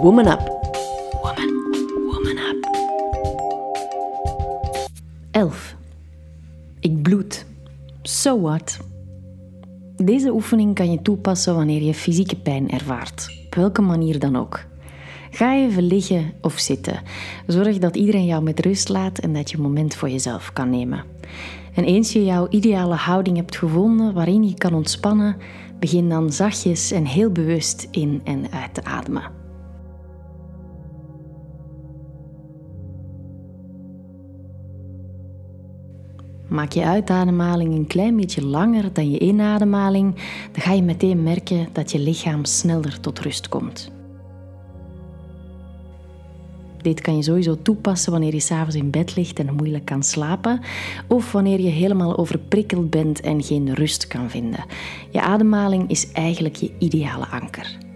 Woman Up. Woman, woman up. 11. Ik bloed. So what? Deze oefening kan je toepassen wanneer je fysieke pijn ervaart, op welke manier dan ook. Ga even liggen of zitten. Zorg dat iedereen jou met rust laat en dat je een moment voor jezelf kan nemen. En eens je jouw ideale houding hebt gevonden waarin je kan ontspannen, begin dan zachtjes en heel bewust in en uit te ademen. Maak je uitademhaling een klein beetje langer dan je inademhaling, dan ga je meteen merken dat je lichaam sneller tot rust komt. Dit kan je sowieso toepassen wanneer je s'avonds in bed ligt en moeilijk kan slapen, of wanneer je helemaal overprikkeld bent en geen rust kan vinden. Je ademhaling is eigenlijk je ideale anker.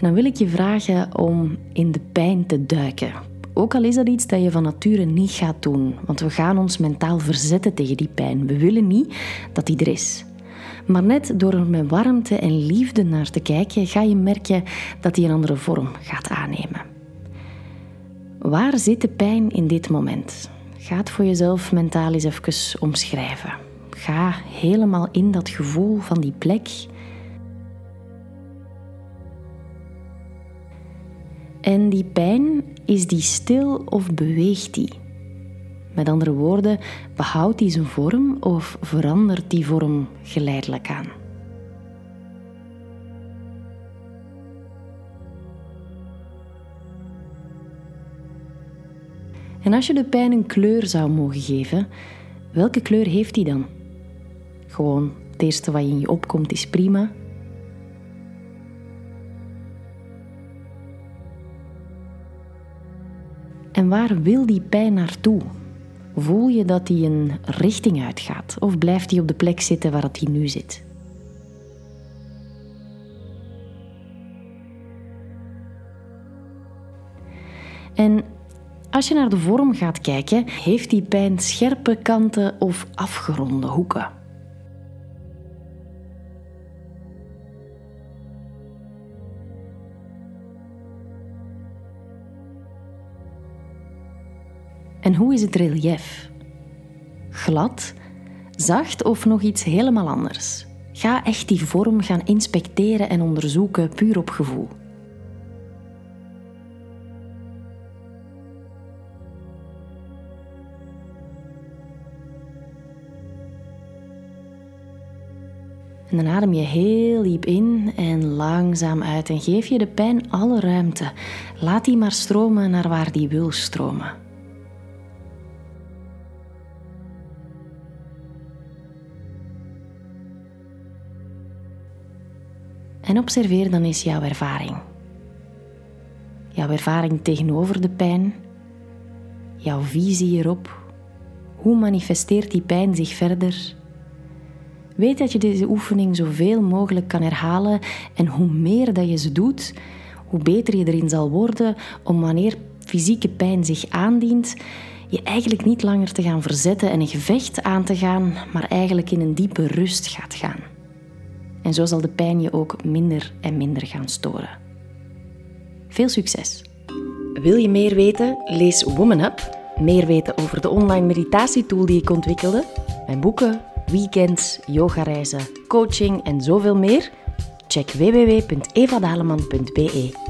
Dan wil ik je vragen om in de pijn te duiken. Ook al is dat iets dat je van nature niet gaat doen, want we gaan ons mentaal verzetten tegen die pijn. We willen niet dat die er is. Maar net door er met warmte en liefde naar te kijken, ga je merken dat die een andere vorm gaat aannemen. Waar zit de pijn in dit moment? Ga het voor jezelf mentaal eens even omschrijven. Ga helemaal in dat gevoel van die plek. En die pijn, is die stil of beweegt die? Met andere woorden, behoudt die zijn vorm of verandert die vorm geleidelijk aan? En als je de pijn een kleur zou mogen geven, welke kleur heeft die dan? Gewoon het eerste wat in je opkomt is prima. En waar wil die pijn naartoe? Voel je dat die een richting uitgaat of blijft die op de plek zitten waar het nu zit? En als je naar de vorm gaat kijken, heeft die pijn scherpe kanten of afgeronde hoeken? En hoe is het relief? Glad, zacht of nog iets helemaal anders? Ga echt die vorm gaan inspecteren en onderzoeken puur op gevoel. En dan adem je heel diep in en langzaam uit en geef je de pijn alle ruimte. Laat die maar stromen naar waar die wil stromen. En observeer dan eens jouw ervaring. Jouw ervaring tegenover de pijn, jouw visie erop. Hoe manifesteert die pijn zich verder? Weet dat je deze oefening zoveel mogelijk kan herhalen en hoe meer dat je ze doet, hoe beter je erin zal worden om wanneer fysieke pijn zich aandient, je eigenlijk niet langer te gaan verzetten en een gevecht aan te gaan, maar eigenlijk in een diepe rust gaat gaan. En zo zal de pijn je ook minder en minder gaan storen. Veel succes! Wil je meer weten? Lees Woman Up. Meer weten over de online meditatietool die ik ontwikkelde, mijn boeken, weekends, yogareizen, coaching en zoveel meer? Check www.evadaleman.be.